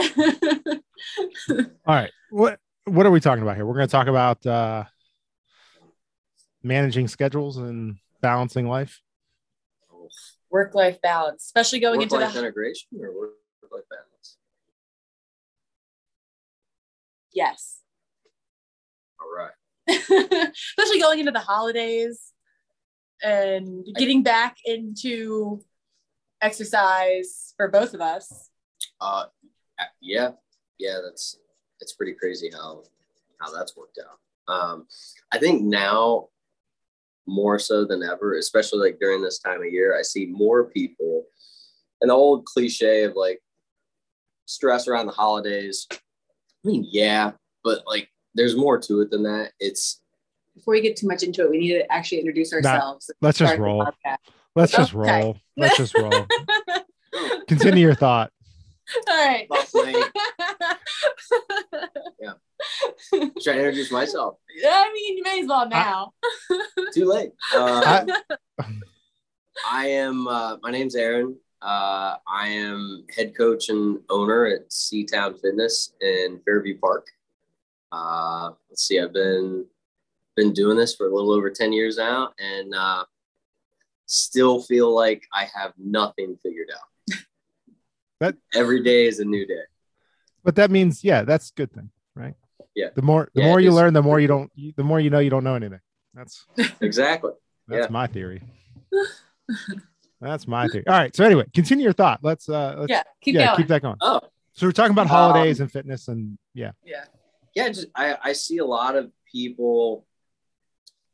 All right. What what are we talking about here? We're going to talk about uh managing schedules and balancing life. Work life balance, especially going into Work-life the integration or work-life balance? yes, All right. especially going into the holidays and getting back into exercise for both of us. Uh, yeah, yeah, that's it's pretty crazy how how that's worked out. Um, I think now more so than ever, especially like during this time of year, I see more people. And the old cliche of like stress around the holidays. I mean, yeah, but like there's more to it than that. It's Before we get too much into it, we need to actually introduce ourselves. let's just Start the roll. Let's just Okay. roll. Let's just roll. Continue your thought. All right. Buff Lane. trying to introduce myself. I mean, you may as well now. Too late. Uh, I- I am. Uh, my name's Aaron. Uh, I am head coach and owner at Seatown Fitness in Fairview Park. Uh, let's see. I've been been doing this for a little over ten years now, and uh, still feel like I have nothing figured out. That- every day is a new day. But that means, yeah, that's a good thing, right? Yeah. The more the Yeah, more you is. learn, the more you don't the more you know you don't know anything. That's Exactly. that's Yeah. my theory. That's my theory. All right. So anyway, continue your thought. Let's uh let's yeah, keep yeah, going. keep that going. Oh, So we're talking about Um, holidays and fitness and yeah. yeah. yeah, just I, I see a lot of people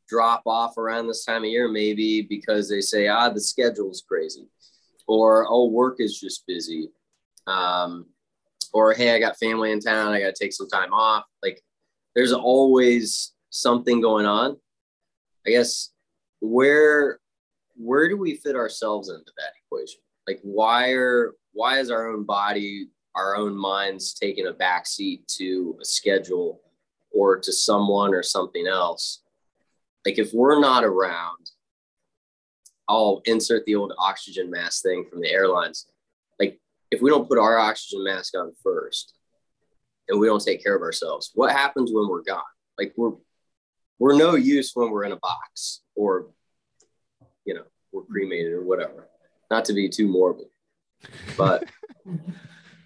drop off around this time of year, maybe because they say, ah, the schedule's crazy, or oh, work is just busy, um, or hey, I got family in town, I got to take some time off. Like, there's always something going on. I guess where where do we fit ourselves into that equation? Like, why are why is our own body our own minds taking a backseat to a schedule or to someone or something else. Like if we're not around, I'll insert the old oxygen mask thing from the airlines. Like if we don't put our oxygen mask on first and we don't take care of ourselves, what happens when we're gone? Like we're we're no use when we're in a box or you know, we're cremated or whatever. Not to be too morbid. But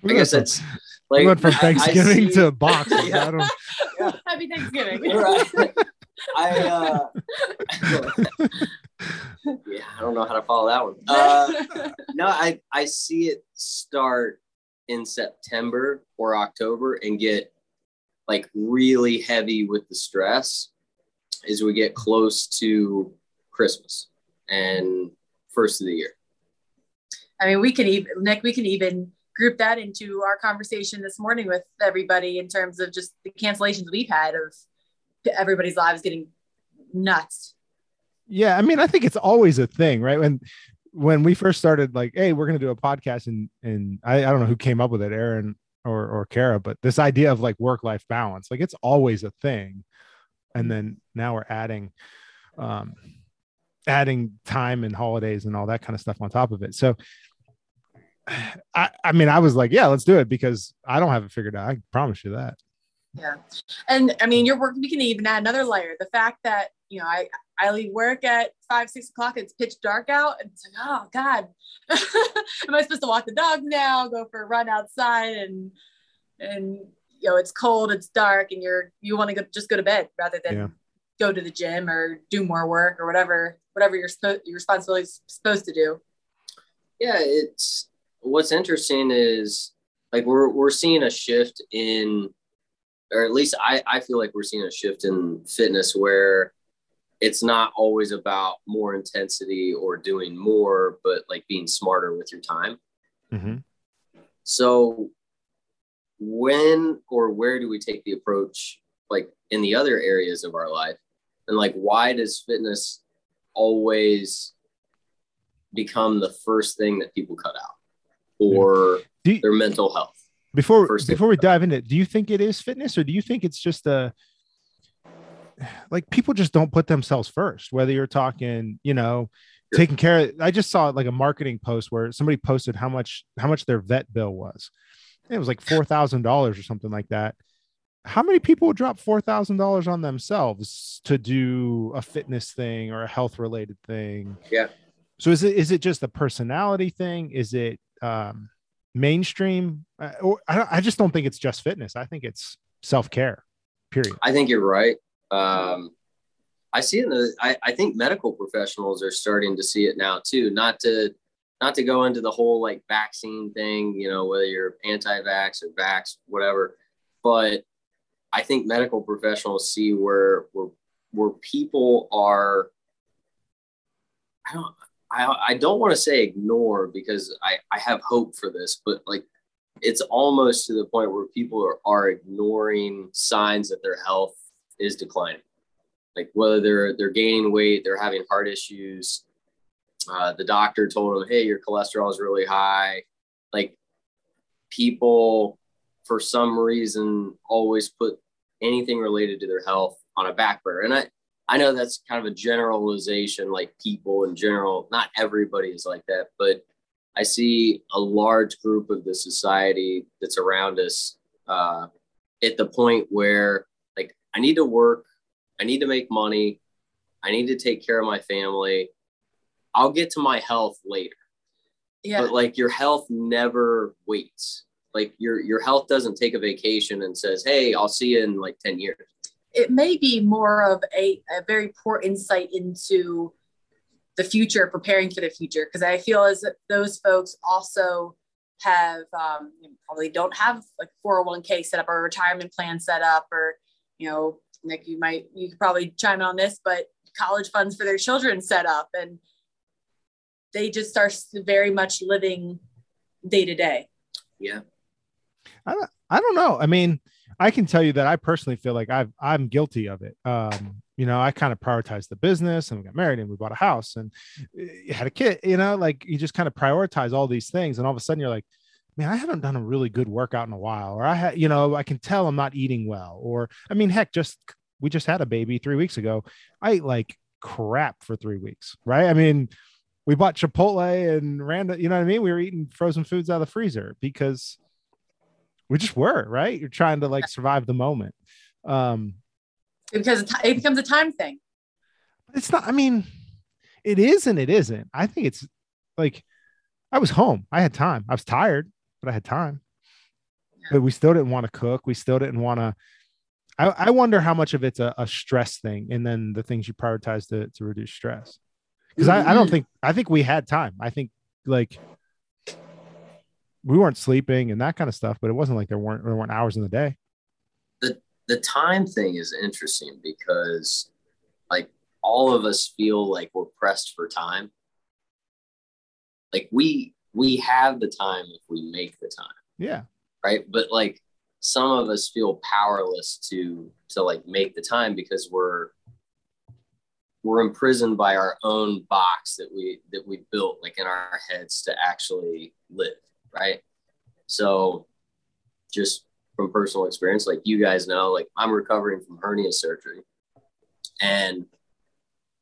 We I guess went that's from, like we went from I- I Thanksgiving see- to a box. Yeah. I don't, Happy Thanksgiving. right. I uh yeah, I don't know how to follow that one. Uh, no, I I see it start in September or October and get like really heavy with the stress as we get close to Christmas and first of the year. I mean, we can even Nick, we can even group that into our conversation this morning with everybody in terms of just the cancellations we've had of everybody's lives getting nuts. Yeah, I mean, I think it's always a thing, right? When when we first started, like, hey, we're gonna do a podcast, and and I, I don't know who came up with it, Aaron or or Kara, but this idea of like work life balance, like it's always a thing. And then now we're adding um adding time and holidays and all that kind of stuff on top of it. So I I mean, I was like, yeah, let's do it because I don't have it figured out. I promise you that. Yeah. And I mean, you're working we can even add another layer. The fact that, you know, I, I leave work at five, six o'clock, it's pitch dark out. And it's like, oh God, am I supposed to walk the dog now, go for a run outside and, and, you know, it's cold, it's dark and you're, you want to go, just go to bed rather than Yeah. go to the gym or do more work or whatever, whatever your, spo- your responsibility is supposed to do. Yeah, it's what's interesting is like we're we're seeing a shift in or at least I, I feel like we're seeing a shift in fitness where it's not always about more intensity or doing more, but like being smarter with your time. Mm-hmm. So when or where do we take the approach like in the other areas of our life? And like why does fitness always become the first thing that people cut out or Do you- their mental health? before before we dive into it do you think it is fitness or do you think it's just a like people just don't put themselves first whether you're talking you know Sure. taking care of i just saw like a marketing post where somebody posted how much how much their vet bill was it was like four thousand dollars or something like that. How many people would drop four thousand dollars on themselves to do a fitness thing or a health related thing? Yeah. So is it is it just a personality thing? Is it um, mainstream? Uh, or I, I just don't think it's just fitness. I think it's self care. Period. I think you're right. Um, I see. In the, I, I think medical professionals are starting to see it now too. Not to not to go into the whole like vaccine thing, you know, whether you're anti-vax or vax, whatever. But I think medical professionals see where where where people are. I don't. I, I don't want to say ignore because I, I have hope for this, but like it's almost to the point where people are, are ignoring signs that their health is declining. Like whether they're they're gaining weight, they're having heart issues, uh, the doctor told them, "Hey, your cholesterol is really high." Like people, for some reason, always put anything related to their health on a back burner, and I I know that's kind of a generalization, like people in general. Not everybody is like that, but I see a large group of the society that's around us uh, at the point where, I need to work, I need to make money, I need to take care of my family I'll get to my health later. Yeah. But like your health never waits. Like your your health doesn't take a vacation and says, "Hey, I'll see you in like 10 years." It may be more of a, a very poor insight into the future, preparing for the future, because I feel as those folks also have um, probably don't have like 401k set up or a retirement plan set up, or you know, Nick, you might you could probably chime in on this, but college funds for their children set up and they just are very much living day to day. Yeah. I don't, I don't know. I mean, I can tell you that I personally feel like I've I'm guilty of it. Um, you know, I kind of prioritized the business and we got married and we bought a house and eh, had a kid, you know, like you just kind of prioritize all these things. And all of a sudden you're like, man, I haven't done a really good workout in a while, or I had, you know, I can tell I'm not eating well. Or I mean, heck, just we just had a baby three weeks ago. I ate like crap for three weeks, right? I mean, we bought Chipotle and random, you know what I mean? We were eating frozen foods out of the freezer because we just were, right? You're trying to like survive the moment. Um, because it becomes a time thing. It's not, I mean, it is and it isn't. I think it's like I was home. I had time. I was tired, but I had time. But we still didn't want to cook. We still didn't want to. I, I wonder how much of it's a, a stress thing and then the things you prioritize to, to reduce stress because I, I don't mm-hmm. think I think we had time. I think like we weren't sleeping and that kind of stuff, but it wasn't like there weren't there weren't hours in the day. The the time thing is interesting because like all of us feel like we're pressed for time. Like we we have the time if we make the time. Yeah. Right. But like some of us feel powerless to to like make the time because we're we're imprisoned by our own box that we that we built like in our heads to actually live right so just from personal experience like you guys know like i'm recovering from hernia surgery and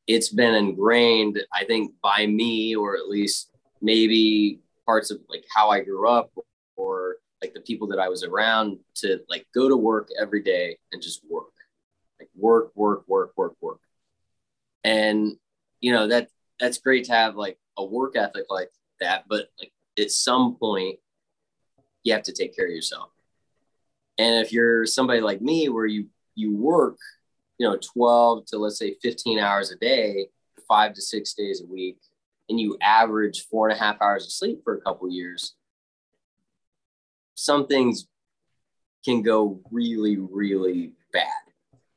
it's been ingrained i think by me or at least maybe parts of like how i grew up or like the people that i was around to like go to work every day and just work. Like work work work work work. And you know that that's great to have like a work ethic like that but like at some point you have to take care of yourself. And if you're somebody like me where you you work you know 12 to let's say 15 hours a day five to six days a week and you average four and a half hours of sleep for a couple years some things can go really really bad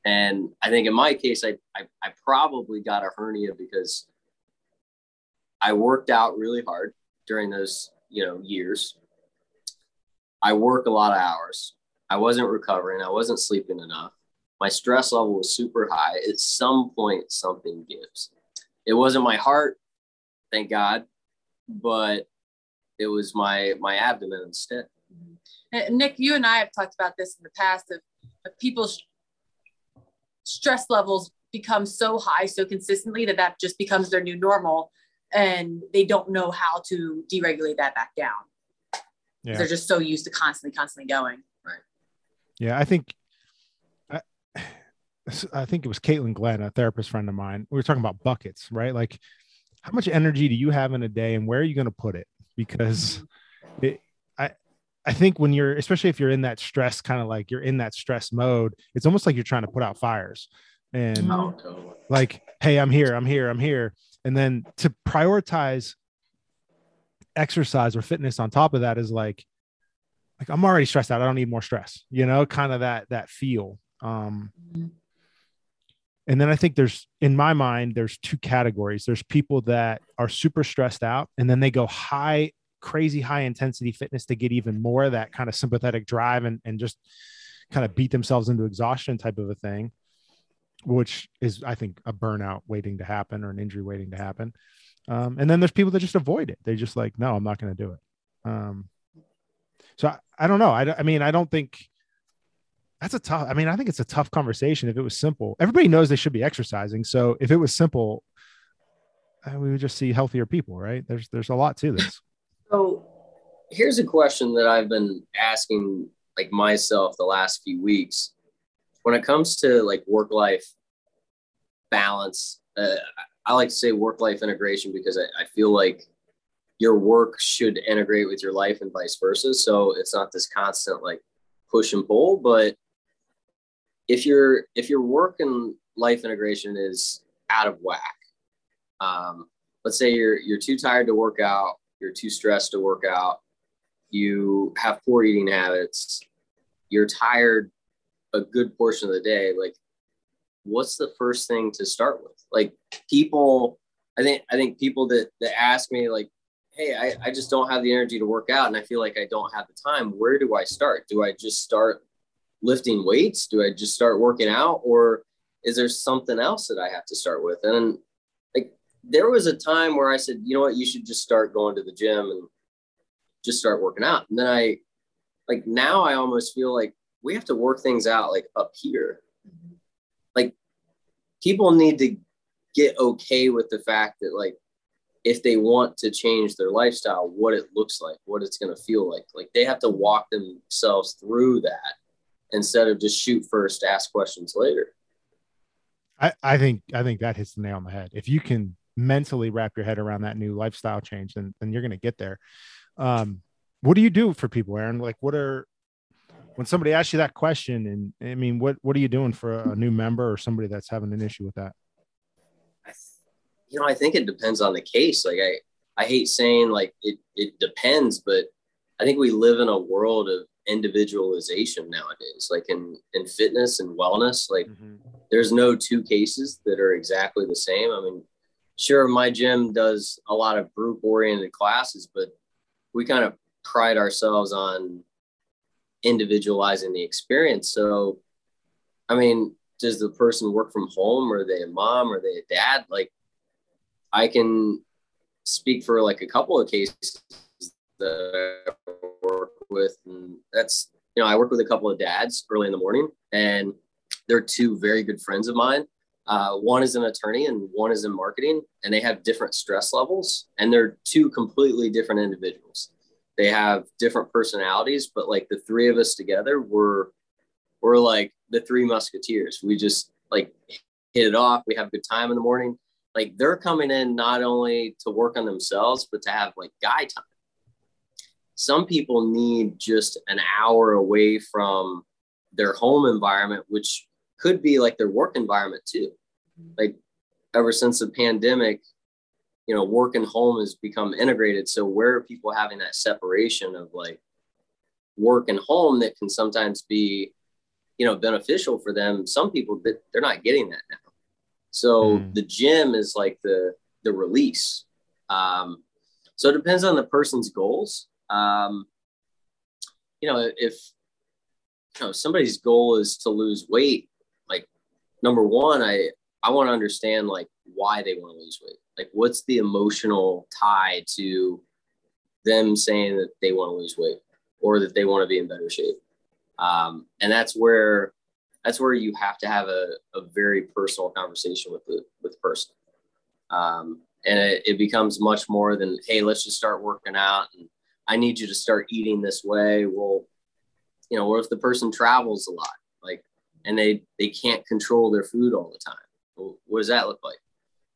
and I think in my case, I, I, I probably got a hernia because I worked out really hard during those, you know, years. I work a lot of hours. I wasn't recovering. I wasn't sleeping enough. My stress level was super high. At some point, something gives. It wasn't my heart, thank God, but it was my my abdomen instead. Nick, you and I have talked about this in the past of, of people's stress levels become so high so consistently that that just becomes their new normal and they don't know how to deregulate that back down Yeah. They're just so used to constantly, constantly going. Right. Yeah, I think I, I think it was Caitlin Glenn, a therapist friend of mine. We were talking about buckets, right? Like how much energy do you have in a day and where are you going to put it? Because it, I I think when you're especially if you're in that stress kind of like you're in that stress mode, it's almost like you're trying to put out fires. And Oh, totally. like, hey, I'm here, I'm here, I'm here. And then to prioritize exercise or fitness on top of that is like, like I'm already stressed out. I don't need more stress, you know, kind of that that feel. Um, and then I think there's in my mind, there's two categories. There's people that are super stressed out and then they go high, crazy high intensity fitness to get even more of that kind of sympathetic drive and, and just kind of beat themselves into exhaustion type of a thing which is I think a burnout waiting to happen or an injury waiting to happen. Um, and then there's people that just avoid it. They just like, no, I'm not going to do it. Um, so I, I don't know. I, I mean, I don't think that's a tough. I mean, I think it's a tough conversation. If it was simple, everybody knows they should be exercising. So if it was simple, uh, we would just see healthier people, right? There's there's a lot to this. So here's a question that I've been asking like myself the last few weeks. When it comes to like work life balance, uh, I like to say work life integration because I, I feel like your work should integrate with your life and vice versa. So it's not this constant like push and pull, but if your if your work and life integration is out of whack, um, let's say you're you're too tired to work out, you're too stressed to work out, you have poor eating habits, you're tired a good portion of the day, like what's the first thing to start with? Like people, I think I think people that that ask me like, hey, I, I just don't have the energy to work out and I feel like I don't have the time. Where do I start? Do I just start lifting weights? Do I just start working out? Or is there something else that I have to start with? And like there was a time where I said, you know what, you should just start going to the gym and just start working out. And then I like now I almost feel like we have to work things out like up here. Mm-hmm. Like people need to get okay with the fact that like if they want to change their lifestyle, what it looks like, what it's going to feel like. Like they have to walk themselves through that instead of just shoot first, ask questions later. I, I think I think that hits the nail on the head. If you can mentally wrap your head around that new lifestyle change, then then you're gonna get there. Um, what do you do for people, Aaron? Like what are when somebody asks you that question and I mean what what are you doing for a new member or somebody that's having an issue with that? I you know, I think it depends on the case. Like I, I hate saying like it, it depends, but I think we live in a world of individualization nowadays, like in, in fitness and wellness, like mm-hmm. there's no two cases that are exactly the same. I mean, sure, my gym does a lot of group oriented classes, but we kind of pride ourselves on individualizing the experience. So, I mean, does the person work from home? Are they a mom? Are they a dad? Like, I can speak for like a couple of cases that work with, and that's you know, I work with a couple of dads early in the morning, and they're two very good friends of mine. Uh, one is an attorney and one is in marketing, and they have different stress levels, and they're two completely different individuals. They have different personalities, but like the three of us together, we're we're like the three musketeers. We just like hit it off. We have a good time in the morning. Like they're coming in not only to work on themselves, but to have like guy time. Some people need just an hour away from their home environment, which could be like their work environment too. Like ever since the pandemic, you know, work and home has become integrated. So where are people having that separation of like work and home that can sometimes be, you know, beneficial for them? Some people that they're not getting that now. So Mm. the gym is like the the release. Um, so it depends on the person's goals. Um, you know, if you know somebody's goal is to lose weight, like number one, I I want to understand like why they want to lose weight. Like what's the emotional tie to them saying that they want to lose weight or that they want to be in better shape. Um, and that's where that's where you have to have a, a very personal conversation with the with the person. Um, and it, it becomes much more than hey, let's just start working out and I need you to start eating this way. Well, you know, or if the person travels a lot, like, and they they can't control their food all the time. Well, what does that look like?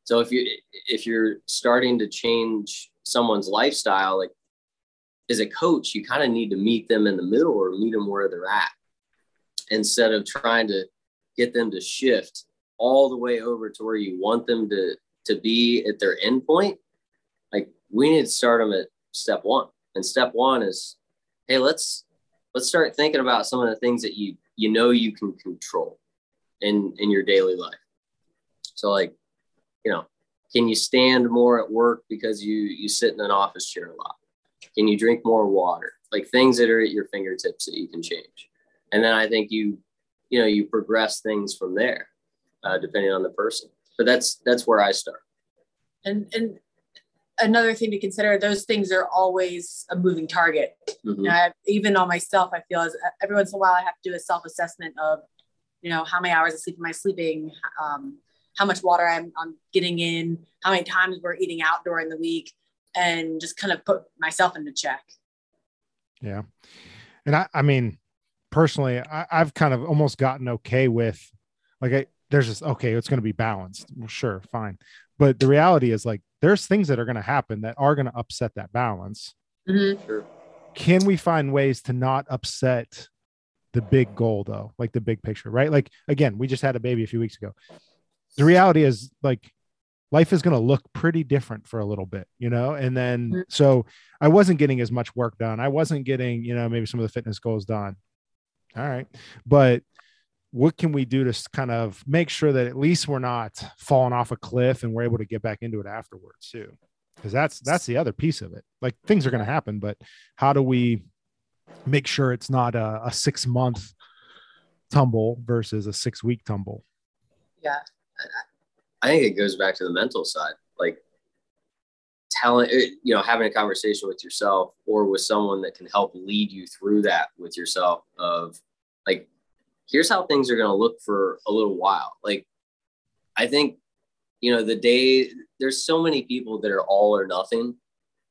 So if you if you're starting to change someone's lifestyle, like as a coach, you kind of need to meet them in the middle or meet them where they're at instead of trying to get them to shift all the way over to where you want them to to be at their end point like we need to start them at step one and step one is hey let's let's start thinking about some of the things that you you know you can control in in your daily life. So like you know can you stand more at work because you you sit in an office chair a lot? Can you drink more water? Like things that are at your fingertips that you can change. And then i think you you know you progress things from there uh, depending on the person. But that's that's where i start. And and another thing to consider those things are always a moving target Mhm. you know, I, even on myself i feel as every once in a while i have to do a self-assessment of you know how many hours of sleep am i sleeping um, how much water I'm, I'm getting in how many times we're eating out during the week and just kind of put myself into check Yeah. And I, I mean, personally, I, I've kind of almost gotten okay with like, I, there's just, okay, it's going to be balanced. Well, sure, fine. But the reality is like, there's things that are going to happen that are going to upset that balance. Mhm. sure Can we find ways to not upset the big goal though? Like the big picture, right? Like, again, we just had a baby a few weeks ago. The reality is like, life is going to look pretty different for a little bit, you know? And then, Mhm. so I wasn't getting as much work done. I wasn't getting, you know, maybe some of the fitness goals done. All right. But what can we do to kind of make sure that at least we're not falling off a cliff and we're able to get back into it afterwards too? Because that's that's the other piece of it. Like things are going to happen, but how do we make sure it's not a, a six month tumble versus a six week tumble? yeah I think it goes back to the mental side, like telling, eh, you know, having a conversation with yourself or with someone that can help lead you through that with yourself of like, here's how things are going to look for a little while. Like, I think, you know, the day there's so many people that are all or nothing,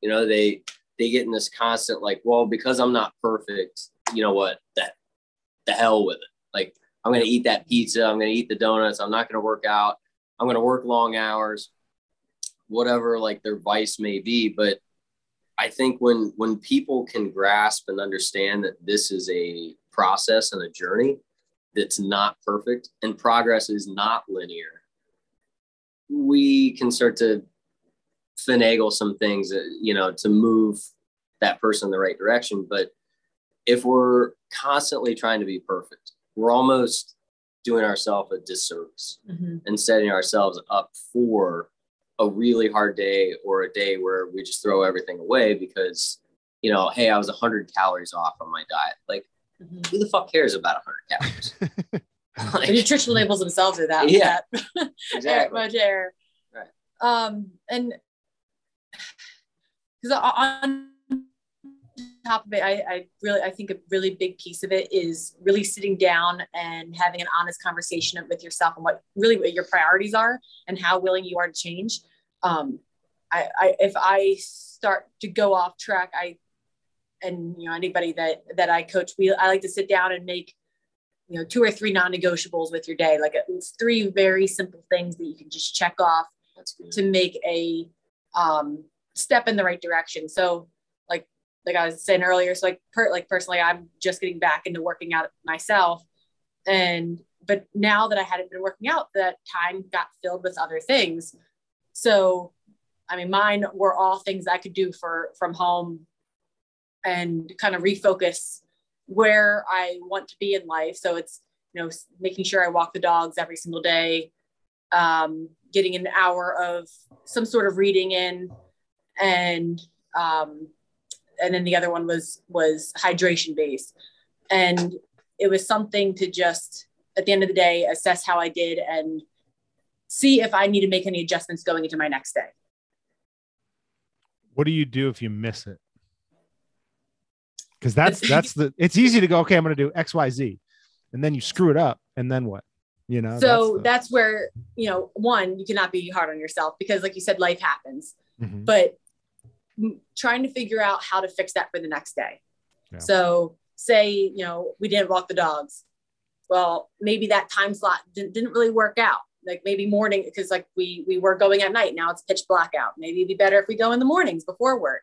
you know, they, they get in this constant, like, well, because I'm not perfect, you know what, that the hell with it. Like, I'm going to eat that pizza. I'm going to eat the donuts. I'm not going to work out. I'm going to work long hours, whatever like their vice may be. But I think when when people can grasp and understand that this is a process and a journey that's not perfect and progress is not linear, we can start to finagle some things, you know, to move that person in the right direction. But if we're constantly trying to be perfect, we're almost doing ourselves a disservice Mhm. and setting ourselves up for a really hard day or a day where we just throw everything away because you know hey i was 100 calories off on my diet like Mhm. who the fuck cares about 100 calories the like, nutritional labels themselves are that Yeah. that exactly much air Right. um and because on top of it I, I really i think a really big piece of it is really sitting down and having an honest conversation with yourself and what really what your priorities are and how willing you are to change um i, I if i start to go off track i and you know anybody that that i coach we i like to sit down and make you know two or three non-negotiables with your day like at least three very simple things that you can just check off to make a um, step in the right direction. So, like like I was saying earlier, so like per, like personally, I'm just getting back into working out myself, and but now that I hadn't been working out, that time got filled with other things. So, I mean, mine were all things I could do for from home, and kind of refocus where I want to be in life. So it's you know making sure I walk the dogs every single day, um, getting an hour of some sort of reading in, and um, and then the other one was was hydration based, and it was something to just at the end of the day assess how I did and see if I need to make any adjustments going into my next day. what do you do if you miss it? Because that's that's the it's easy to go, okay, I'm gonna do XYZ. And then you screw it up, and then what? You know, so the- that's where you know one you cannot be hard on yourself because like you said life happens Mhm. but trying to figure out how to fix that for the next day. Yeah. So say, you know, we didn't walk the dogs. Well, maybe that time slot didn't, didn't really work out. Like maybe morning, because like we we were going at night. Now it's pitch black out. Maybe it'd be better if we go in the mornings before work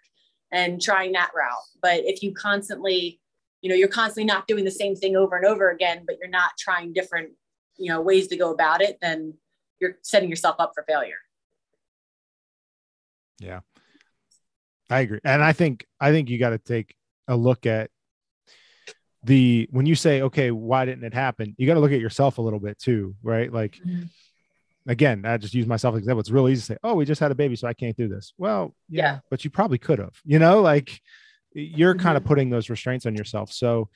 and trying that route. But if you constantly, you know, you're constantly not doing the same thing over and over again, but you're not trying different, you know, ways to go about it, then you're setting yourself up for failure. Yeah. I agree. And I think I think you got to take a look at the when you say okay why didn't it happen you got to look at yourself a little bit too right like Mhm. Again i just use myself as an example it's really easy to say oh we just had a baby so i can't do this well yeah, Yeah. but you probably could have you know like you're kind of putting those restraints on yourself so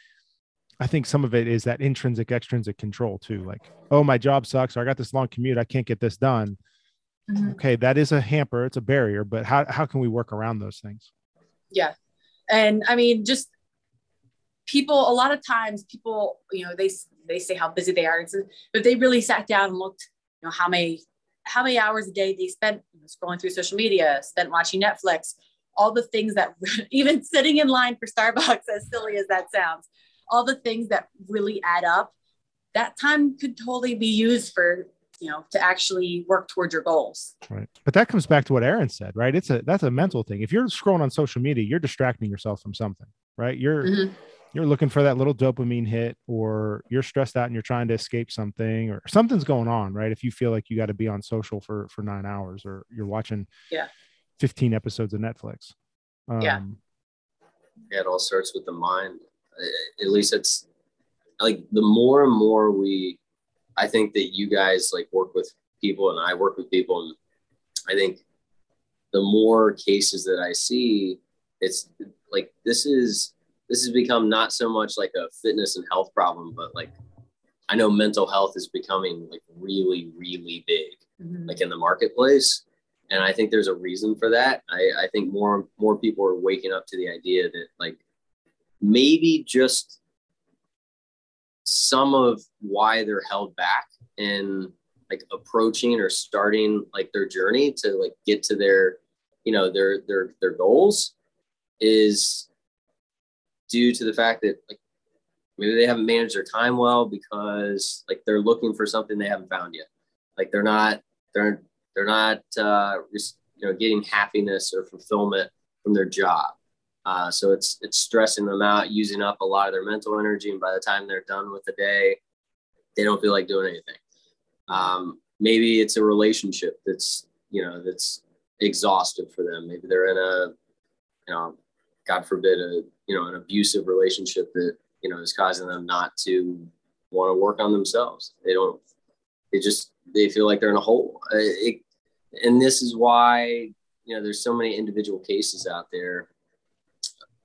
i think some of it is that intrinsic extrinsic control too like oh my job sucks or i got this long commute i can't get this done Mhm. okay that is a hamper it's a barrier but how, how can we work around those things Yeah. And I mean, just people, a lot of times people, you know, they, they say how busy they are. But if they really sat down and looked, know, how many, how many hours a day they spent scrolling through social media, spent watching Netflix, all the things that even sitting in line for Starbucks, as silly as that sounds, all the things that really add up, that time could totally be used for, you know, to actually work towards your goals. Right. But that comes back to what Aaron said, right? It's a that's a mental thing. If you're scrolling on social media, you're distracting yourself from something, right? You're Mhm. You're looking for that little dopamine hit or you're stressed out and you're trying to escape something or something's going on, right? If you feel like you got to be on social for for 9 hours or you're watching Yeah. 15 episodes of Netflix. Um, Yeah. Yeah, it all starts with the mind. At least it's like the more and more we, I think that you guys like work with people and I work with people, and I think the more cases that I see, it's like this is this has become not so much like a fitness and health problem, but like I know mental health is becoming like really, really big Mhm. like in the marketplace and i think there's a reason for that i, I think more more people are waking up to the idea that like maybe just some of why they're held back in like approaching or starting like their journey to like get to their you know their their their goals is due to the fact that like maybe they haven't managed their time well because like they're looking for something they haven't found yet. Like they're not they're they're not uh, you know getting happiness or fulfillment from their job. Uh, so it's it's stressing them out using up a lot of their mental energy and by the time they're done with the day they don't feel like doing anything. Um, maybe it's a relationship that's you know that's exhaustive for them. Maybe they're in a you know god forbid a you know an abusive relationship that you know is causing them not to want to work on themselves. They don't they just they feel like they're in a hole. It, and this is why you know there's so many individual cases out there.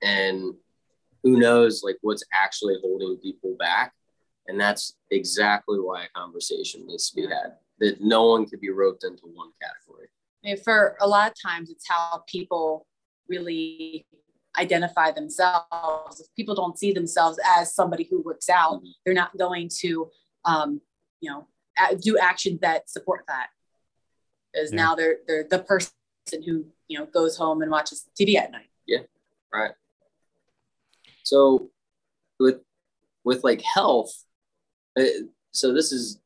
And who knows like what's actually holding people back. And that's exactly why a conversation needs to be had that no one could be roped into one category. I mean, for a lot of times, it's how people really identify themselves. If people don't see themselves as somebody who works out, Mhm. they're not going to, um, you know, do actions that support that. Because Yeah. now they're they're the person who you know goes home and watches TV at night. Yeah, right so with with like health uh, so this is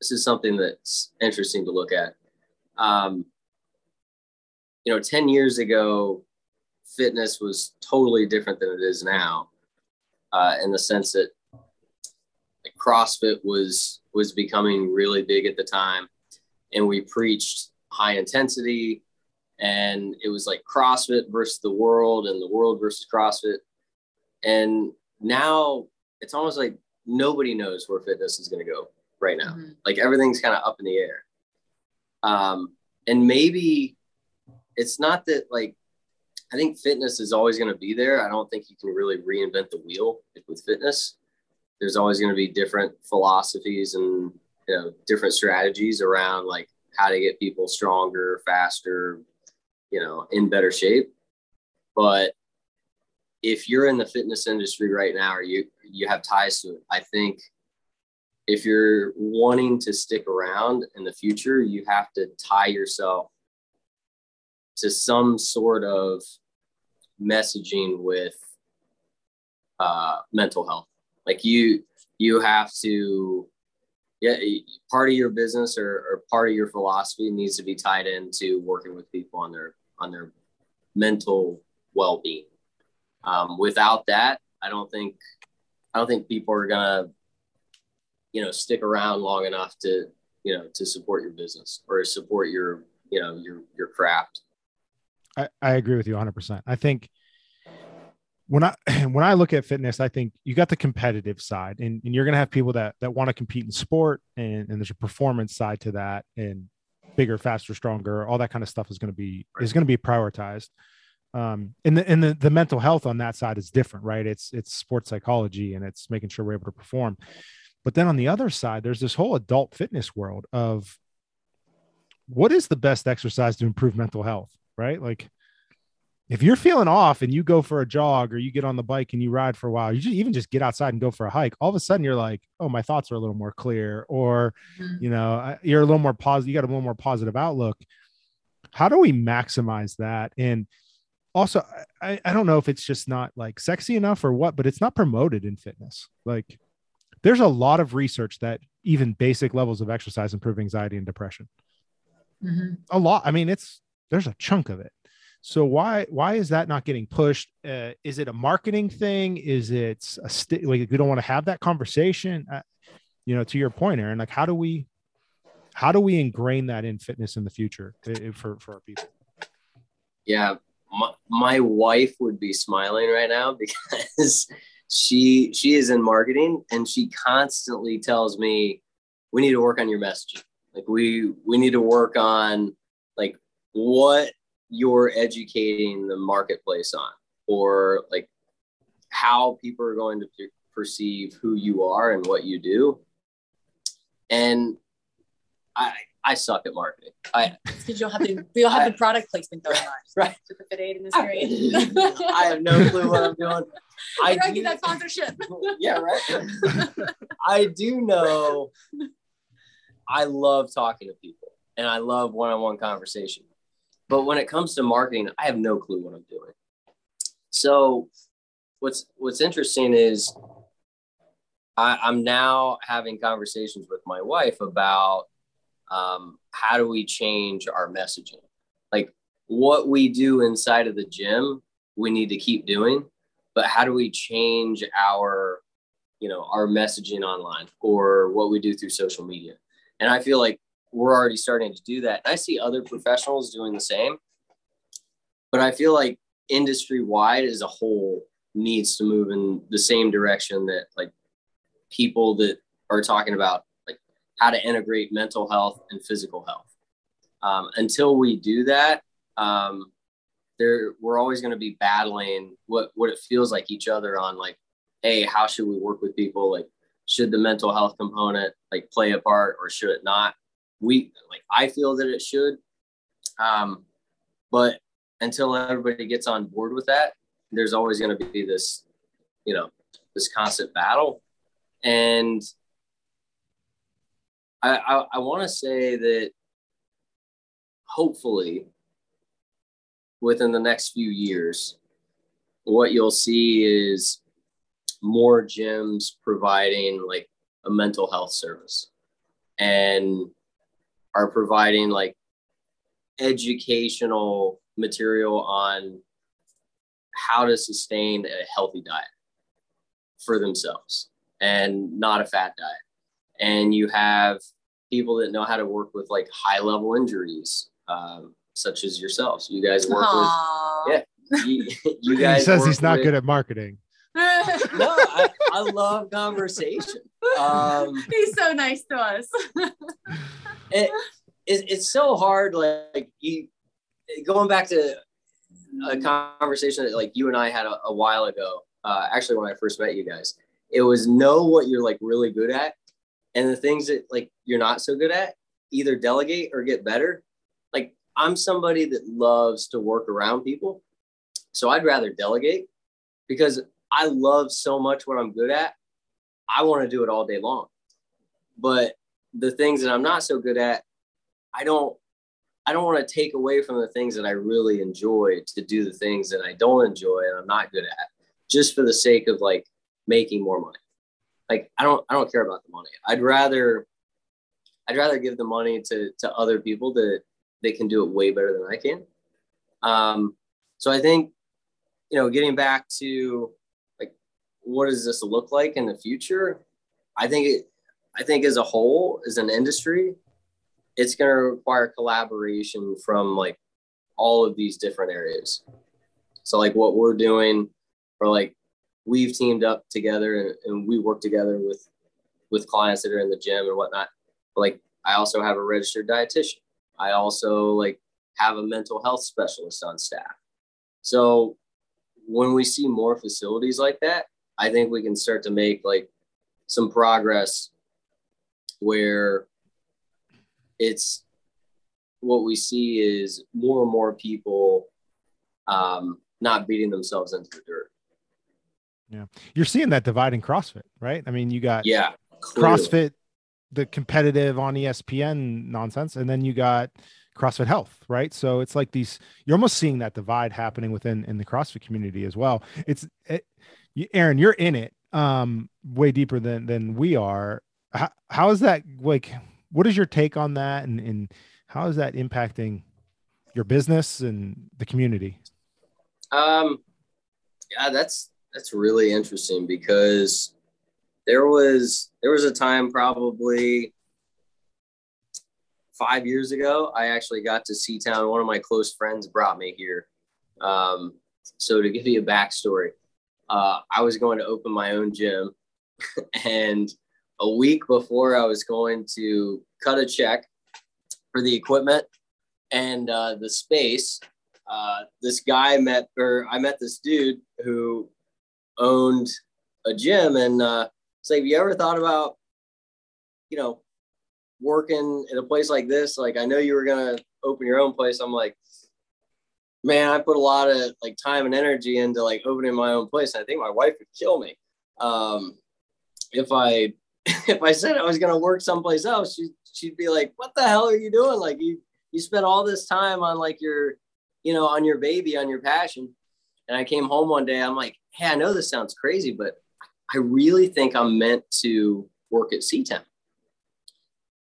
this is something that's interesting to look at um you know 10 years ago fitness was totally different than it is now uh, in the sense that like, crossfit was was becoming really big at the time and we preached high intensity and it was like CrossFit versus the world and the world versus CrossFit. And now it's almost like nobody knows where fitness is going to go right now. Mhm. Like everything's kind of up in the air. Um, and maybe it's not that like, I think fitness is always going to be there. I don't think you can really reinvent the wheel with fitness. There's always going to be different philosophies and you know different strategies around like how to get people stronger, faster, you know, in better shape. But if you're in the fitness industry right now or you you have ties to it, I think if you're wanting to stick around in the future, you have to tie yourself to some sort of messaging with uh, mental health. Like you, you have to, yeah, part of your business or, or part of your philosophy needs to be tied into working with people on their on their mental well-being. Um, without that, I don't think I don't think people are gonna, you know, stick around long enough to, you know, to support your business or support your, you know, your your craft. I, I agree with you 100. percent I think when I when I look at fitness, I think you got the competitive side, and, and you're gonna have people that that want to compete in sport, and, and there's a performance side to that, and bigger, faster, stronger, all that kind of stuff is gonna be is gonna be prioritized. Um, and the and the, the mental health on that side is different, right? It's it's sports psychology and it's making sure we're able to perform. But then on the other side, there's this whole adult fitness world of what is the best exercise to improve mental health, right? Like if you're feeling off and you go for a jog or you get on the bike and you ride for a while, you just even just get outside and go for a hike. All of a sudden, you're like, oh, my thoughts are a little more clear, or mm-hmm. you know, you're a little more positive. You got a little more positive outlook. How do we maximize that? And also, I, I don't know if it's just not like sexy enough or what, but it's not promoted in fitness. Like, there's a lot of research that even basic levels of exercise improve anxiety and depression. Mm-hmm. A lot. I mean, it's there's a chunk of it so why why is that not getting pushed? Uh, is it a marketing thing? Is it a st- like we don't want to have that conversation? Uh, you know, to your point, Aaron, like how do we how do we ingrain that in fitness in the future for for our people? Yeah, my, my wife would be smiling right now because she she is in marketing and she constantly tells me we need to work on your messaging. Like we we need to work on like what you're educating the marketplace on or like how people are going to perceive who you are and what you do. And i i suck at marketing. I because you'll have the you'll have I, the product placement going on right. with the fit aid industry i have no clue what i'm doing. I do, get that sponsorship. Yeah right. I do know i love talking to people and i love one-on-one conversation but when it comes to marketing, I have no clue what I'm doing. So what's what's interesting is I, am now having conversations with my wife about um, how do we change our messaging? Like what we do inside of the gym, we need to keep doing, but how do we change our, you know, our messaging online or what we do through social media? And I feel like we're already starting to do that. I see other professionals doing the same, but I feel like industry wide as a whole needs to move in the same direction that like people that are talking about like how to integrate mental health and physical health. Um, until we do that, um, there we're always going to be battling what what it feels like each other on like, hey, how should we work with people? Like, should the mental health component like play a part or should it not? We like I feel that it should. Um, but until everybody gets on board with that, there's always going to be this, you know, this constant battle. And I, I, I want to say that hopefully within the next few years, what you'll see is more gyms providing like a mental health service. And are providing like educational material on how to sustain a healthy diet for themselves and not a fat diet. And you have people that know how to work with like high level injuries, um, such as yourselves. You guys work Aww. with, yeah, you, you guys. He says he's not with, good at marketing. no, I, I love conversation. Um, he's so nice to us. it, it, it's so hard. Like you going back to a conversation that like you and I had a, a while ago. Uh, actually, when I first met you guys, it was know what you're like really good at, and the things that like you're not so good at, either delegate or get better. Like I'm somebody that loves to work around people, so I'd rather delegate because I love so much what I'm good at. I want to do it all day long. But the things that I'm not so good at, I don't I don't want to take away from the things that I really enjoy to do the things that I don't enjoy and I'm not good at just for the sake of like making more money. Like I don't I don't care about the money. I'd rather I'd rather give the money to to other people that they can do it way better than I can. Um, so I think you know, getting back to like what does this look like in the future? I think it I think as a whole, as an industry, it's going to require collaboration from like all of these different areas. So like what we're doing, or like we've teamed up together and, and we work together with with clients that are in the gym and whatnot. Like I also have a registered dietitian. I also like have a mental health specialist on staff. So when we see more facilities like that, I think we can start to make like some progress where it's what we see is more and more people um, not beating themselves into the dirt. Yeah. You're seeing that divide in CrossFit, right? I mean, you got yeah, clearly. CrossFit, the competitive on ESPN nonsense, and then you got CrossFit Health, right? So it's like these. You're almost seeing that divide happening within in the CrossFit community as well. It's it, Aaron, you're in it um way deeper than than we are. How, how is that like? What is your take on that, and and how is that impacting your business and the community? Um, yeah, that's that's really interesting because there was there was a time probably five years ago, I actually got to Seatown. One of my close friends brought me here. Um, so to give you a backstory, uh, I was going to open my own gym, and a week before I was going to cut a check for the equipment and uh, the space, uh, this guy met, or I met this dude who owned a gym, and uh, say, have you ever thought about, you know, working in a place like this, like I know you were gonna open your own place. I'm like, man, I put a lot of like time and energy into like opening my own place. I think my wife would kill me um, if I if I said I was gonna work someplace else. She she'd be like, "What the hell are you doing? Like you you spent all this time on like your you know on your baby on your passion." And I came home one day. I'm like, "Hey, I know this sounds crazy, but I really think I'm meant to work at Seatown."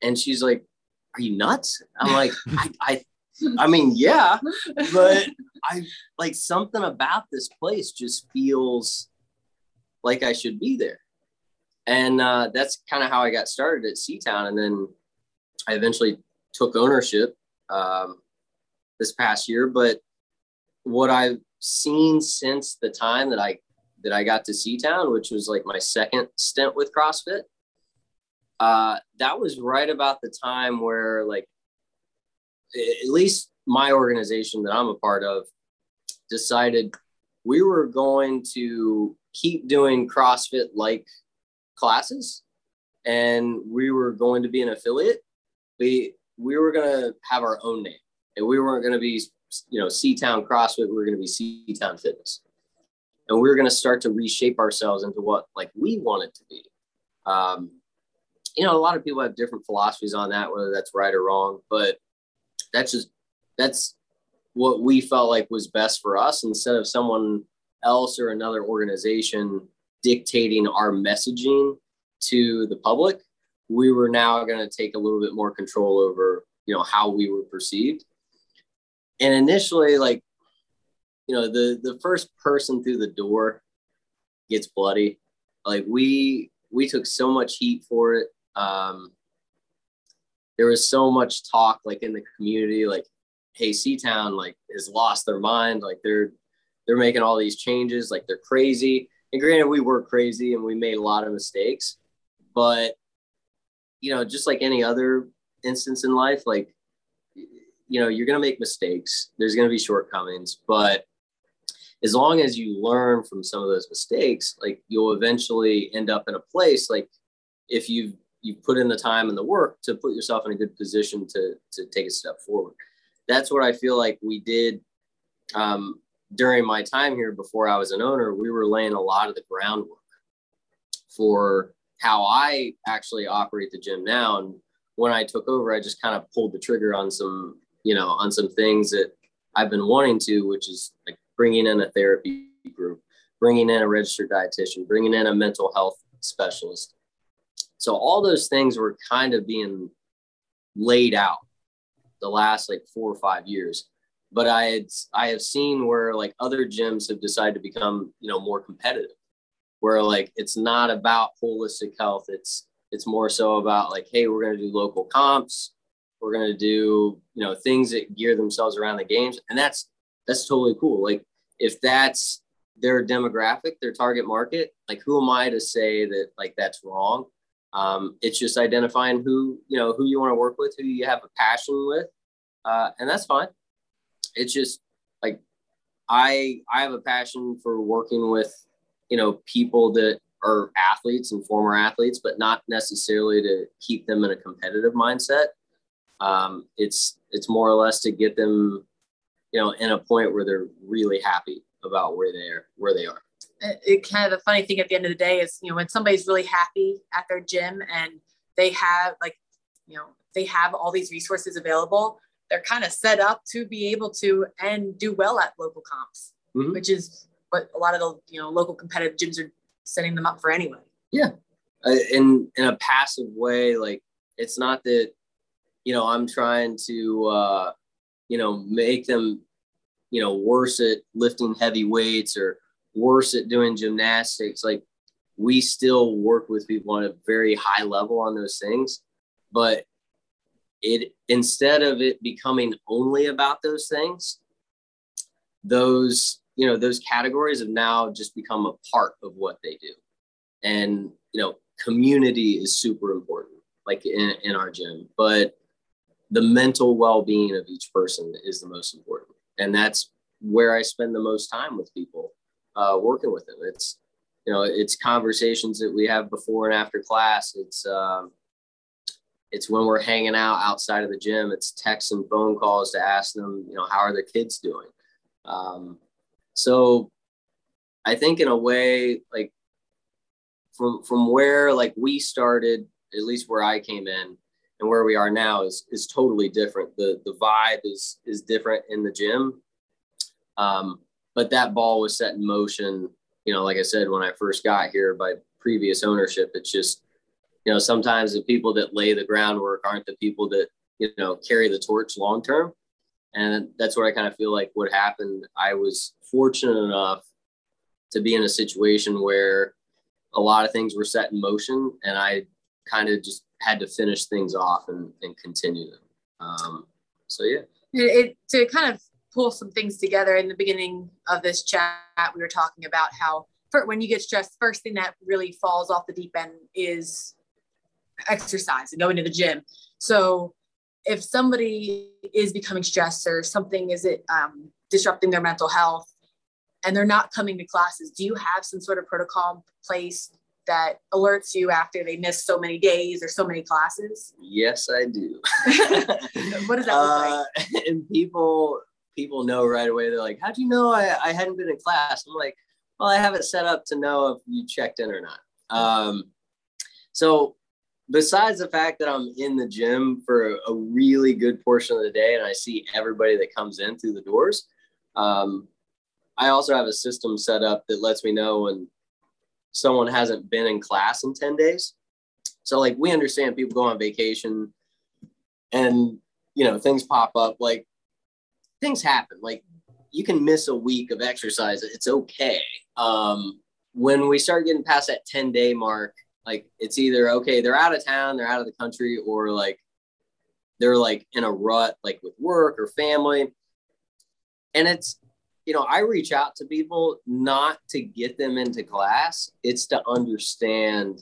And she's like, Are you nuts? I'm like, I, I, I mean, yeah, but I like something about this place just feels like I should be there. And uh, that's kind of how I got started at Seatown. And then I eventually took ownership um, this past year. But what I've seen since the time that I that I got to Seatown, which was like my second stint with CrossFit, uh, that was right about the time where like at least my organization that I'm a part of decided we were going to keep doing CrossFit like classes and we were going to be an affiliate. We we were going to have our own name and we weren't going to be you know Seatown CrossFit, we were going to be Seatown Fitness. And we were going to start to reshape ourselves into what like we wanted to be. Um, you know, a lot of people have different philosophies on that, whether that's right or wrong, but that's just, that's what we felt like was best for us instead of someone else or another organization dictating our messaging to the public. We were now going to take a little bit more control over, you know, how we were perceived. And initially, like, you know, the the first person through the door gets bloody. Like we we took so much heat for it um, there was so much talk like in the community, like, hey, Seatown like has lost their mind, like they're they're making all these changes, like they're crazy. And granted, we were crazy and we made a lot of mistakes, but you know, just like any other instance in life, like you know, you're gonna make mistakes. There's gonna be shortcomings, but as long as you learn from some of those mistakes, like you'll eventually end up in a place like if you've you put in the time and the work to put yourself in a good position to to take a step forward. That's what I feel like we did um, during my time here before I was an owner. We were laying a lot of the groundwork for how I actually operate the gym now. And when I took over, I just kind of pulled the trigger on some you know, on some things that I've been wanting to, which is like bringing in a therapy group, bringing in a registered dietitian, bringing in a mental health specialist. So all those things were kind of being laid out the last like four or five years. But I had I have seen where like other gyms have decided to become, you know, more competitive, where like it's not about holistic health. It's it's more so about like, hey, we're gonna do local comps, we're gonna do, you know, things that gear themselves around the games. And that's that's totally cool. Like if that's their demographic, their target market, like who am I to say that like that's wrong? Um, it's just identifying who you know who you want to work with, who you have a passion with, uh, and that's fine. It's just like I I have a passion for working with you know people that are athletes and former athletes, but not necessarily to keep them in a competitive mindset. Um, it's it's more or less to get them you know in a point where they're really happy about where they're where they are it kind of the funny thing at the end of the day is you know when somebody's really happy at their gym and they have like you know they have all these resources available they're kind of set up to be able to and do well at local comps mm-hmm. which is what a lot of the you know local competitive gyms are setting them up for anyway. Yeah. Uh, in in a passive way like it's not that you know i'm trying to uh you know make them you know worse at lifting heavy weights or worse at doing gymnastics. Like we still work with people on a very high level on those things but it instead of it becoming only about those things those you know those categories have now just become a part of what they do and you know community is super important like in, in our gym but the mental well-being of each person is the most important and that's where i spend the most time with people uh, working with them. It's you know it's conversations that we have before and after class. It's um, it's when we're hanging out outside of the gym. It's texts and phone calls to ask them, you know, how are their kids doing. Um, so I think in a way, like from from where like we started, at least where I came in and where we are now is is totally different. The the vibe is is different in the gym. Um, but that ball was set in motion. You know, like I said, when I first got here by previous ownership, it's just, you know, sometimes the people that lay the groundwork aren't the people that, you know, carry the torch long term. And that's what I kind of feel like what happened. I was fortunate enough to be in a situation where a lot of things were set in motion and I kind of just had to finish things off and, and continue them. Um, so yeah. It, to kind of pull some things together in the beginning of this chat we were talking about how when you get stressed first thing that really falls off the deep end is exercise and going to the gym so if somebody is becoming stressed or something is it um, disrupting their mental health and they're not coming to classes do you have some sort of protocol in place that alerts you after they miss so many days or so many classes? Yes, I do. what does that look like? Uh, and people people know right away. They're like, "How do you know I, I hadn't been in class?" I'm like, "Well, I have it set up to know if you checked in or not." Um, so, besides the fact that I'm in the gym for a, really good portion of the day and I see everybody that comes in through the doors, um, I also have a system set up that lets me know when someone hasn't been in class in 10 days. So, like, we understand people go on vacation and you know things pop up like things happen. Like you can miss a week of exercise. It's okay. Um, when we start getting past that 10 day mark, like it's either okay, they're out of town, they're out of the country, or like they're like in a rut, like with work or family. And it's, you know, I reach out to people not to get them into class, it's to understand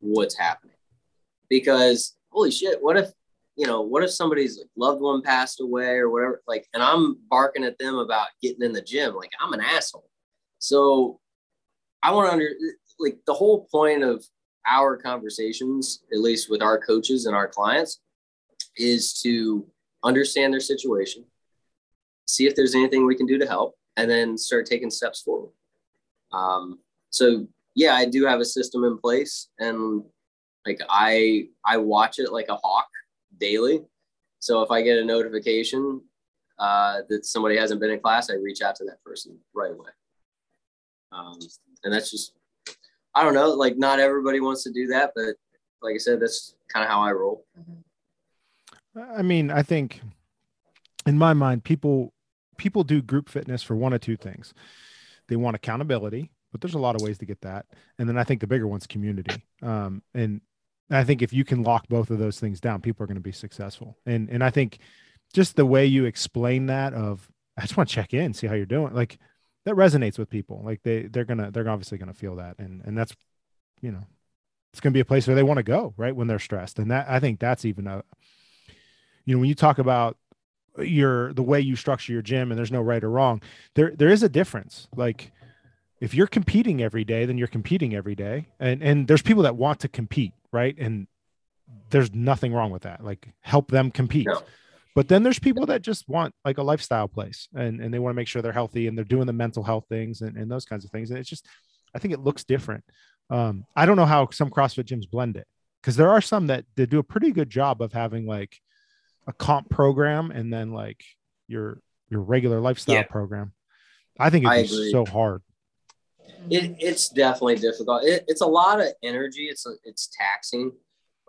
what's happening. Because holy shit, what if you know, what if somebody's loved one passed away or whatever? Like, and I'm barking at them about getting in the gym. Like, I'm an asshole. So I want to under like the whole point of our conversations, at least with our coaches and our clients, is to understand their situation, see if there's anything we can do to help, and then start taking steps forward. Um, so yeah, I do have a system in place, and like I I watch it like a hawk daily. So if I get a notification uh, that somebody hasn't been in class, I reach out to that person right away. Um, and that's just, I don't know, like not everybody wants to do that, but like I said, that's kind of how I roll. I mean, I think in my mind, people people do group fitness for one of two things. They want accountability, but there's a lot of ways to get that. And then I think the bigger one's community. Um, and I think if you can lock both of those things down, people are going to be successful. And and I think just the way you explain that of I just want to check in, see how you're doing. Like that resonates with people. Like they they're gonna they're obviously gonna feel that. And and that's you know, it's gonna be a place where they want to go, right? When they're stressed. And that I think that's even a you know, when you talk about your the way you structure your gym and there's no right or wrong, there there is a difference. Like if you're competing every day, then you're competing every day. And and there's people that want to compete, right? And there's nothing wrong with that. Like help them compete. No. But then there's people that just want like a lifestyle place and, and they want to make sure they're healthy and they're doing the mental health things and, and those kinds of things. And it's just, I think it looks different. Um, I don't know how some CrossFit gyms blend it because there are some that, that do a pretty good job of having like a comp program and then like your, your regular lifestyle Yeah. program. I think it's so hard. It, it's definitely difficult. It, it's a lot of energy. It's it's taxing.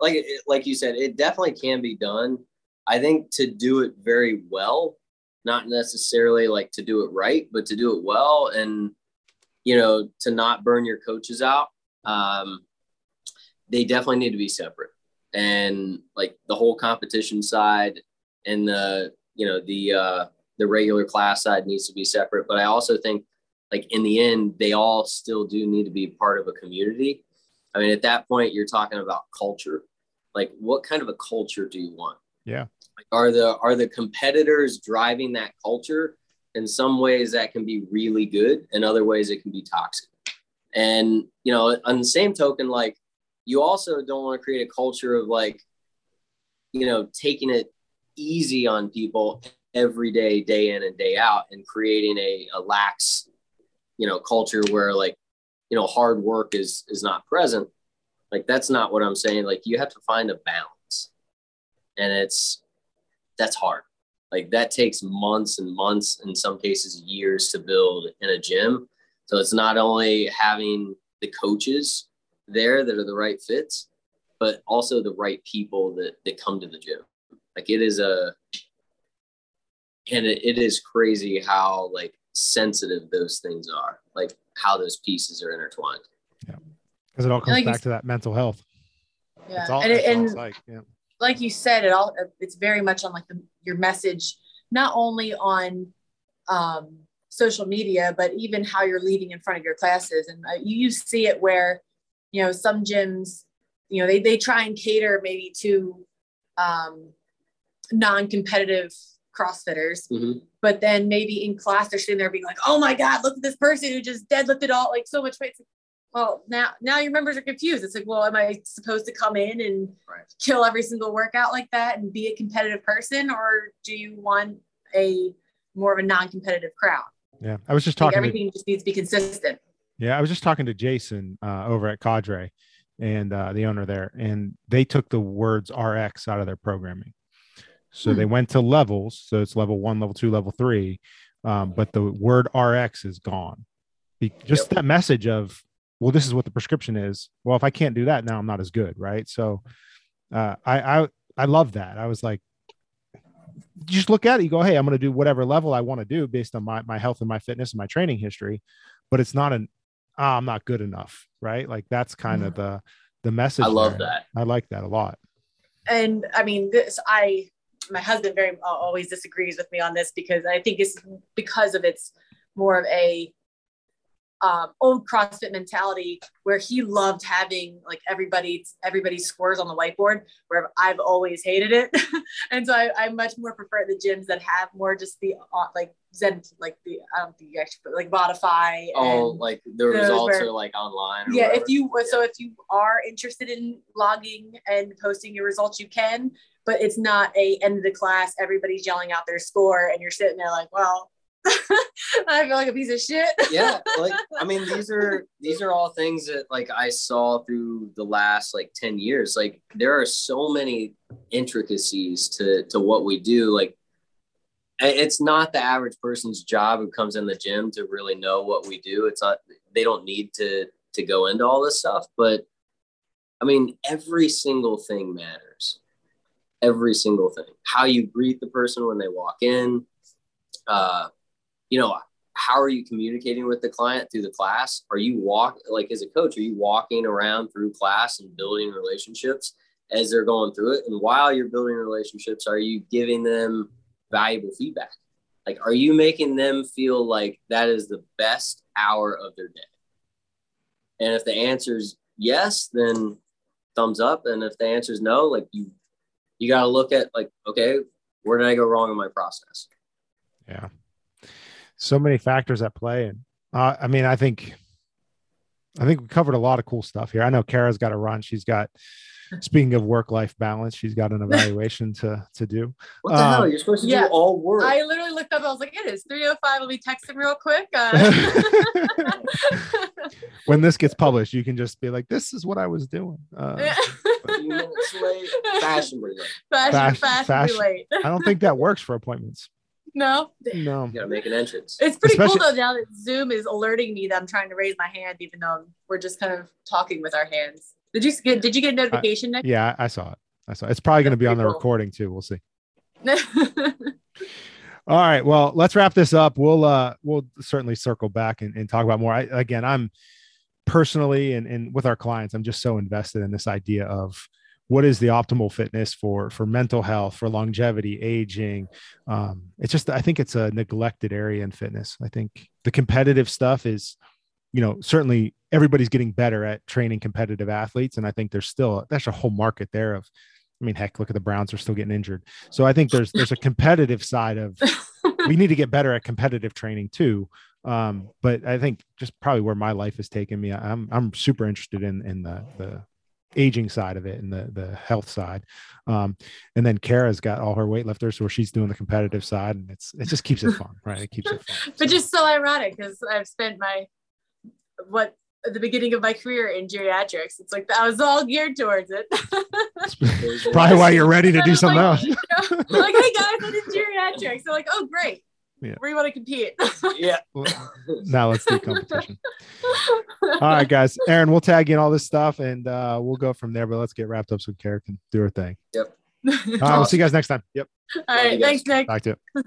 Like like you said, it definitely can be done. I think to do it very well, not necessarily like to do it right, but to do it well, and you know to not burn your coaches out. Um, they definitely need to be separate, and like the whole competition side and the you know the uh, the regular class side needs to be separate. But I also think like in the end, they all still do need to be part of a community. I mean, at that point, you're talking about culture. Like, what kind of a culture do you want? Yeah. Are the are the competitors driving that culture? In some ways, that can be really good. In other ways, it can be toxic. And you know, on the same token, like you also don't want to create a culture of like, you know, taking it easy on people every day, day in and day out, and creating a, a lax you know culture where like you know hard work is is not present like that's not what i'm saying like you have to find a balance and it's that's hard like that takes months and months in some cases years to build in a gym so it's not only having the coaches there that are the right fits but also the right people that that come to the gym like it is a and it, it is crazy how like sensitive those things are, like how those pieces are intertwined. Yeah, Cause it all comes like back to that mental health. Yeah. It's all, and it, and it's like, yeah. Like you said, it all it's very much on like the, your message, not only on um, social media, but even how you're leading in front of your classes. And uh, you, you see it where, you know, some gyms, you know, they, they try and cater maybe to um, non-competitive CrossFitters, Mhm. but then maybe in class they're sitting there being like, "Oh my God, look at this person who just deadlifted all like so much weight." It's like, well, now now your members are confused. It's like, well, am I supposed to come in and Right. kill every single workout like that and be a competitive person, or do you want a more of a non-competitive crowd? Yeah. I was just Like talking to everything just needs to be consistent. Yeah, I was just talking to Jason uh, over at Cadre and uh, the owner there, and they took the words RX out of their programming. So Hmm. they went to levels. So it's level one, level two, level three. Um, but the word RX is gone. Be- just Yep. that message of, well, this is what the prescription is. Well, if I can't do that now, I'm not as good, right? So uh, I, I I love that. I was like, you just look at it. You go, hey, I'm going to do whatever level I want to do based on my my health and my fitness and my training history. But it's not an ah, I'm not good enough, right? Like that's kind of the the message. I love there. that. I like that a lot. and I mean, this I my husband very uh, always disagrees with me on this because I think it's because of its more of a um, old CrossFit mentality where he loved having like everybody everybody's scores on the whiteboard. Where I've always hated it, and so I, I much more prefer the gyms that have more just the uh, like Zen like the I don't think you actually put like Modify. Oh, and- like the results where- are like online. Or yeah whatever. if you so if you are interested in logging and posting your results you can but it's not a end of the class everybody's yelling out their score and you're sitting there like well I feel like a piece of shit. yeah like i mean these are these are all things that like i saw through the last like 10 years. Like there are so many intricacies to to what we do. Like it's not the average person's job who comes in the gym to really know what we do. It's not they don't need to to go into all this stuff but i mean every single thing matters. Every single thing. How you greet the person when they walk in uh you know how are you communicating with the client through the class? Are you walk like as a coach are you walking around through class and building relationships as they're going through it? And while you're building relationships are you giving them valuable feedback? Like are you making them feel like that is the best hour of their day? And if the answer is yes then thumbs up. And if the answer is no like you you got to look at like okay where did i go wrong in my process? Yeah so many factors at play. And uh, i mean i think i think we covered a lot of cool stuff here. I know kara's got to run. She's got speaking of work life balance she's got an evaluation to to do. What the Um, hell you're supposed to yeah, do all work. I literally looked up. I was like, "It is 3:05. I'll be texting real quick." Uh, when this gets published you can just be like this is what i was doing. Uh, a late. Fashionably fashion, Fashion- fashion. i don't think that works for appointments No, no you gotta make an entrance it's pretty Especially- cool though. Now that Zoom is alerting me that I'm trying to raise my hand, even though we're just kind of talking with our hands. Did you get? Did you get a notification, Nick? yeah i saw it i saw it. it's probably going to be on the cool. recording too we'll see All right. Well, let's wrap this up. We'll uh we'll certainly circle back and, and talk about more. I, again, I'm personally and, and with our clients, I'm just so invested in this idea of what is the optimal fitness for for mental health, for longevity, aging. Um, it's just I think it's a neglected area in fitness. I think the competitive stuff is, you know, certainly everybody's getting better at training competitive athletes, and I think there's still that's a whole market there of I mean, heck, look at the Browns; they're still getting injured. So I think there's there's a competitive side of we need to get better at competitive training too. Um, but I think just probably where my life has taken me, I'm I'm super interested in in the the aging side of it and the the health side. Um, and then Kara's got all her weightlifters where she's doing the competitive side, and it's it just keeps it fun, right? It keeps it fun. but So, just so ironic because I've spent my what the beginning of my career in geriatrics. It's like I was all geared towards it. probably why you're ready to do something like, else. you know, like, hey guys, I did geriatrics. They're like, oh great. Yeah. Where you want to compete? yeah now let's do competition. All right, guys. Aaron, we'll tag in all this stuff and uh, we'll go from there. But let's get wrapped up so Kara can do her thing. Yep. All right, we'll see you guys next time. Yep. All right. thanks, Nick. Back to it.